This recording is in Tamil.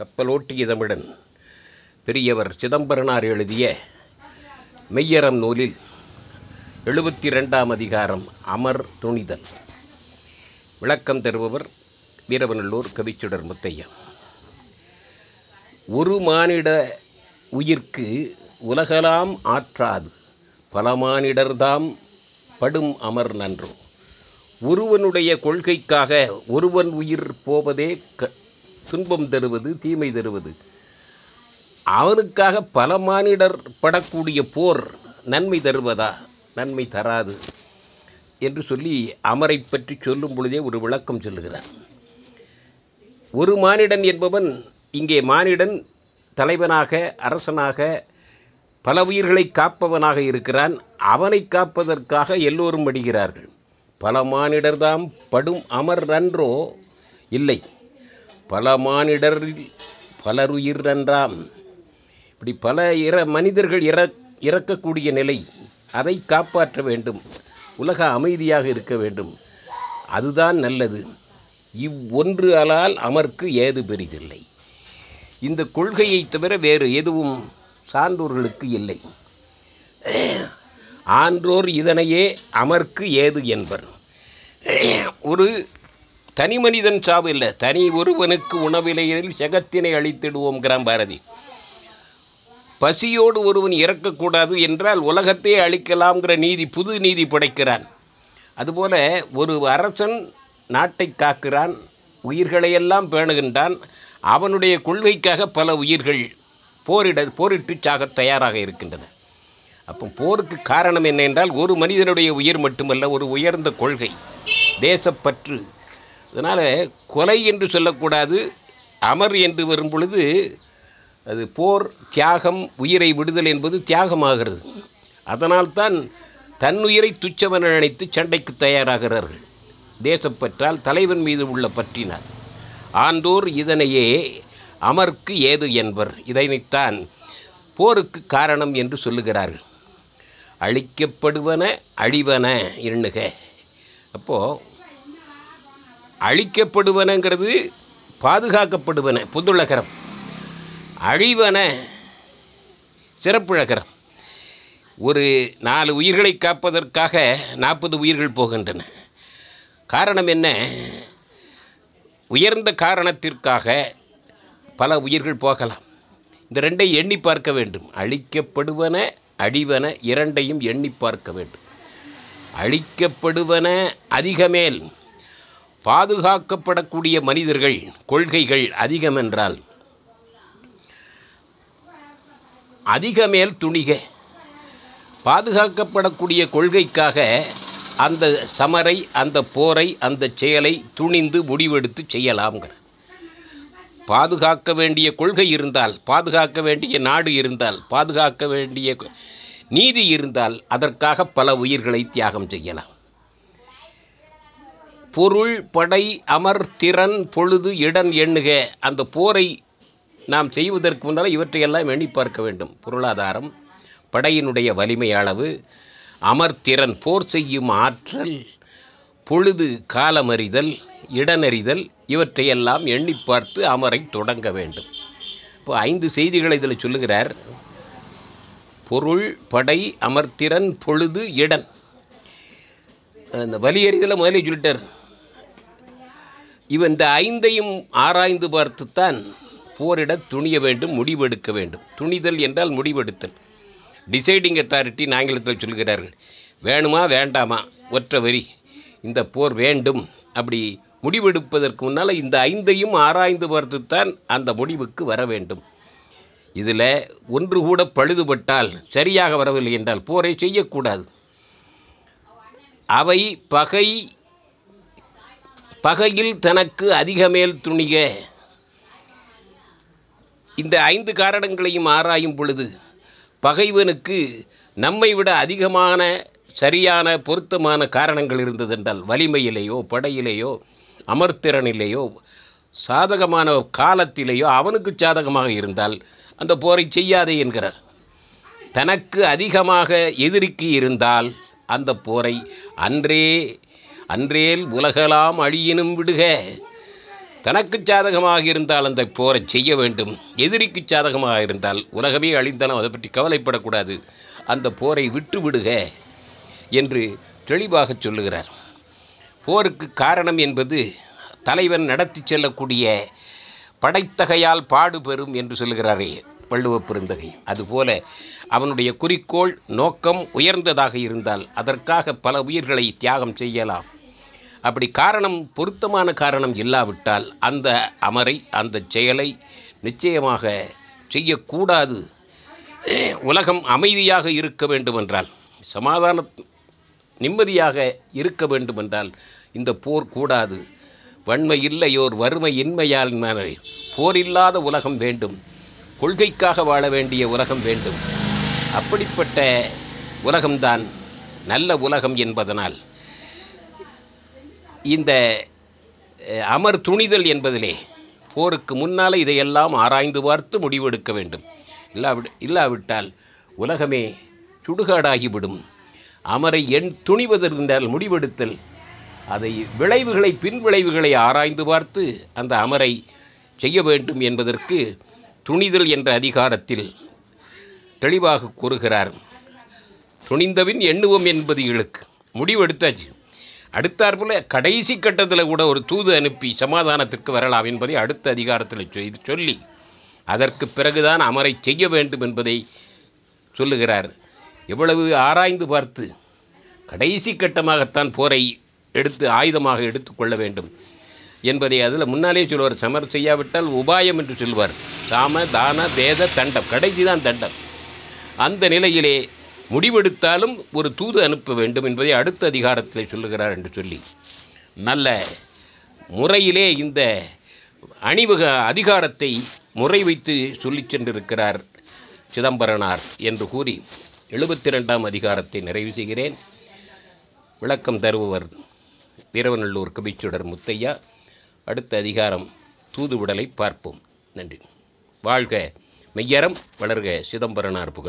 கப்பலோட்டிய தமிழன் பெரியவர் சிதம்பரனார் எழுதிய மெய்யறம் நூலில் எழுபத்தி ரெண்டாம் அதிகாரம் அமர் துணிதல். விளக்கம் தருபவர் வீரவநல்லூர் கவிச்சுடர் முத்தையா. ஒரு மானிட உயிர்க்கு உலகலாம் ஆற்றாது பல மானிடர்தாம் படும் அமர் நன்றோ. ஒருவனுடைய கொள்கைக்காக ஒருவன் உயிர் போவதே க துன்பம் தருவது தீமை தருவது. அவனுக்காக பல மானிடர் படக்கூடிய போர் நன்மை தருவதா? நன்மை தராது என்று சொல்லி அமரை பற்றி சொல்லும் பொழுதே ஒரு விளக்கம் சொல்லுகிறார். ஒரு மானிடன் என்பவன் இங்கே மானிடன் தலைவனாக அரசனாக பல உயிர்களை காப்பவனாக இருக்கிறான். அவனை காப்பதற்காக எல்லோரும் அடிகிறார்கள் பல மானிடர்தாம் படும் அமர் நன்றோ இல்லை. பல மானிடரில் பலருயிர் நன்றாம் இப்படி பல இற மனிதர்கள் இற இறக்கக்கூடிய நிலை அதை காப்பாற்ற வேண்டும். உலக அமைதியாக இருக்க வேண்டும். அதுதான் நல்லது. இவ்வொன்று அலால் அமர்க்கு ஏது பெரிதில்லை. இந்த கொள்கையை தவிர வேறு எதுவும் சான்றோர்களுக்கு இல்லை. ஆன்றோர் இதனையே அமர்க்கு ஏது என்பர். ஒரு தனி மனிதன் சாவு இல்லை. தனி ஒருவனுக்கு உணவிலையில் செகத்தினை அழித்திடுவோங்கிறான் பாரதி. பசியோடு ஒருவன் இறக்கக்கூடாது என்றால் உலகத்தையே அழிக்கலாம்ங்கிற நீதி புது நீதி படைக்கிறான். அதுபோல ஒரு அரசன் நாட்டை காக்கிறான் உயிர்களையெல்லாம் பேணுகின்றான். அவனுடைய கொள்கைக்காக பல உயிர்கள் போரிட போரிட்டு சாக தயாராக இருக்கின்றன. அப்போ போருக்கு காரணம் என்ன என்றால் ஒரு மனிதனுடைய உயிர் மட்டுமல்ல ஒரு உயர்ந்த கொள்கை. தேசப்பற்று அதனால் கொலை என்று சொல்லக்கூடாது அமர் என்று வரும் பொழுது அது போர் தியாகம் உயிரை விடுதல் என்பது தியாகமாகிறது. அதனால்தான் தன்னுயிரை துச்சவன நினைத்து சண்டைக்கு தயாராகிறார்கள். தேசப்பற்றால் தலைவன் மீது உள்ள பற்றினார் ஆண்டோர் இதனையே அமர்க்கு ஏது என்பர் இதனைத்தான் போருக்கு காரணம் என்று சொல்லுகிறார்கள். அழிக்கப்படுவன அழிவன எண்ணுக. அப்போது அழிக்கப்படுவனங்கிறது பாதுகாக்கப்படுவன புதுலகரம் அழிவன சிறப்புழகரம் ஒரு நாலு உயிர்களை காப்பதற்காக நாற்பது உயிர்கள் போகின்றன. காரணம் என்ன? உயர்ந்த காரணத்திற்காக பல உயிர்கள் போகலாம். இந்த ரெண்டை எண்ணி பார்க்க வேண்டும். அழிக்கப்படுவன அழிவன இரண்டையும் எண்ணி பார்க்க வேண்டும். அழிக்கப்படுவன அதிகமேல் பாதுகாக்கப்படக்கூடிய மனிதர்கள் கொள்கைகள் அதிகம் என்றால் அதிகமேல் துணிக. பாதுகாக்கப்படக்கூடிய கொள்கைக்காக அந்த சமரை அந்த போரை அந்த செயலை துணிந்து முடிவெடுத்து செய்யலாம்ங்கிற. பாதுகாக்க வேண்டிய கொள்கை இருந்தால் பாதுகாக்க வேண்டிய நாடு இருந்தால் பாதுகாக்க வேண்டிய நீதி இருந்தால் அதற்காக பல உயிர்களை தியாகம் செய்யலாம். பொருள் படை அமர் திறன் பொழுது இடன் எண்ணுக. அந்த போரை நாம் செய்வதற்கு முன்னால் இவற்றையெல்லாம் எண்ணி பார்க்க வேண்டும். பொருளாதாரம் படையினுடைய வலிமை அளவு அமர்திறன் போர் செய்யும் ஆற்றல் பொழுது காலமறிதல் இடனறிதல் இவற்றையெல்லாம் எண்ணி பார்த்து அமரை தொடங்க வேண்டும். இப்போ ஐந்து செய்திகளை இதில் சொல்லுகிறார். பொருள் படை அமர்த்திறன் பொழுது இடன் அந்த வலியறிதலை முதலே சொல்லிட்டார். இவன் இந்த ஐந்தையும் ஆராய்ந்து பார்த்துத்தான் போரிட துணிய வேண்டும் முடிவெடுக்க வேண்டும். துணிதல் என்றால் முடிவெடுத்தல். டிசைடிங் அத்தாரிட்டி ஆங்கிலத்தில் சொல்கிறார்கள். வேணுமா வேண்டாமா? ஒற்ற வரி. இந்த போர் வேண்டும். அப்படி முடிவெடுப்பதற்கு முன்னால் இந்த ஐந்தையும் ஆராய்ந்து பார்த்துத்தான் அந்த முடிவுக்கு வர வேண்டும். இதில் ஒன்று கூட பழுதுபட்டால் சரியாக வரவில்லை என்றால் போரை செய்யக்கூடாது. அவை பகை பகையில் தனக்கு அதிகமேல் துணிக. இந்த ஐந்து காரணங்களையும் ஆராயும் பொழுது பகைவனுக்கு நம்மை விட அதிகமான சரியான பொருத்தமான காரணங்கள் இருந்ததென்றால் வலிமையிலேயோ படையிலேயோ அமர்த்திறனிலேயோ சாதகமான காலத்திலேயோ அவனுக்கு சாதகமாக இருந்தால் அந்த போரை செய்யாதே என்கிறார். தனக்கு அதிகமாக எதிரிக்கு இருந்தால் அந்த போரை அன்றே அன்றேல் உலகலாம் அழியினும் விடுக. தனக்கு சாதகமாக இருந்தால் அந்த போரை செய்ய வேண்டும். எதிரிக்கு சாதகமாக இருந்தால் உலகமே அழிந்தாலும் அதை பற்றி கவலைப்படக்கூடாது. அந்த போரை விட்டு விடுக என்று தெளிவாக சொல்லுகிறார். போருக்கு காரணம் என்பது தலைவன் நடத்தி செல்லக்கூடிய படைத்தகையால் பாடுபெறும் என்று சொல்லுகிறாரே வள்ளுவ பெருந்தகை. அதுபோல அவனுடைய குறிக்கோள் நோக்கம் உயர்ந்ததாக இருந்தால் அதற்காக பல உயிர்களை தியாகம் செய்யலாம். அப்படி காரணம் பொருத்தமான காரணம் இல்லாவிட்டால் அந்த அமரை அந்த செயலை நிச்சயமாக செய்யக்கூடாது. உலகம் அமைதியாக இருக்க வேண்டுமென்றால் சமாதான நிம்மதியாக இருக்க வேண்டுமென்றால் இந்த போர் கூடாது. வன்மை இல்லையோர் வறுமை இன்மையால் போர் இல்லாத உலகம் வேண்டும். கொள்கைக்காக வாழ வேண்டிய உலகம் வேண்டும். அப்படிப்பட்ட உலகம்தான் நல்ல உலகம் என்பதனால் இந்த அமர் துணிதல் என்பதிலே போருக்கு முன்னால் இதையெல்லாம் ஆராய்ந்து பார்த்து முடிவெடுக்க வேண்டும். இல்லாவிட் இல்லாவிட்டால் உலகமே சுடுகாடாகிவிடும். அமரை எண் துணிவதென்றால் முடிவெடுத்தல் அதை விளைவுகளை பின் விளைவுகளை ஆராய்ந்து பார்த்து அந்த அமரை செய்ய வேண்டும் என்பதற்கு துணிதல் என்ற அதிகாரத்தில் தெளிவாக கூறுகிறார். துணிந்தவின் எண்ணுவோம் என்பது இழுக்கு. முடிவெடுத்தாச்சு. அடுத்தாற்போல் கடைசி கட்டத்தில் கூட ஒரு தூது அனுப்பி சமாதானத்திற்கு வரலாம் என்பதை அடுத்த அதிகாரத்தில் செய்து சொல்லி அதற்கு பிறகுதான் அமரை செய்ய வேண்டும் என்பதை சொல்லுகிறார். எவ்வளவு ஆராய்ந்து பார்த்து கடைசி கட்டமாகத்தான் போரை எடுத்து ஆயுதமாக எடுத்துக்கொள்ள வேண்டும் என்பதை அதில் முன்னாலே சொல்வார் சமர் செய்யாவிட்டால் உபாயம் என்று சொல்வார் சாம தான வேத தண்டம் கடைசி தான் தண்டம். அந்த நிலையிலே முடிவெடுத்தாலும் ஒரு தூது அனுப்ப வேண்டும் என்பதை அடுத்த அதிகாரத்தில் சொல்லுகிறார் என்று சொல்லி நல்ல முறையிலே இந்த அணிவக அதிகாரத்தை முறை வைத்து சொல்லி சென்றிருக்கிறார் சிதம்பரனார் என்று கூறி எழுபத்தி ரெண்டாம் அதிகாரத்தை நிறைவு செய்கிறேன். விளக்கம் தருபவர் வீரவநல்லூர் கபிச்சுடர் முத்தையா. அடுத்த அதிகாரம் தூதுவிடலை பார்ப்போம். நன்றி. வாழ்க மெய்யரம் வளர்க சிதம்பரனார் புகழ்.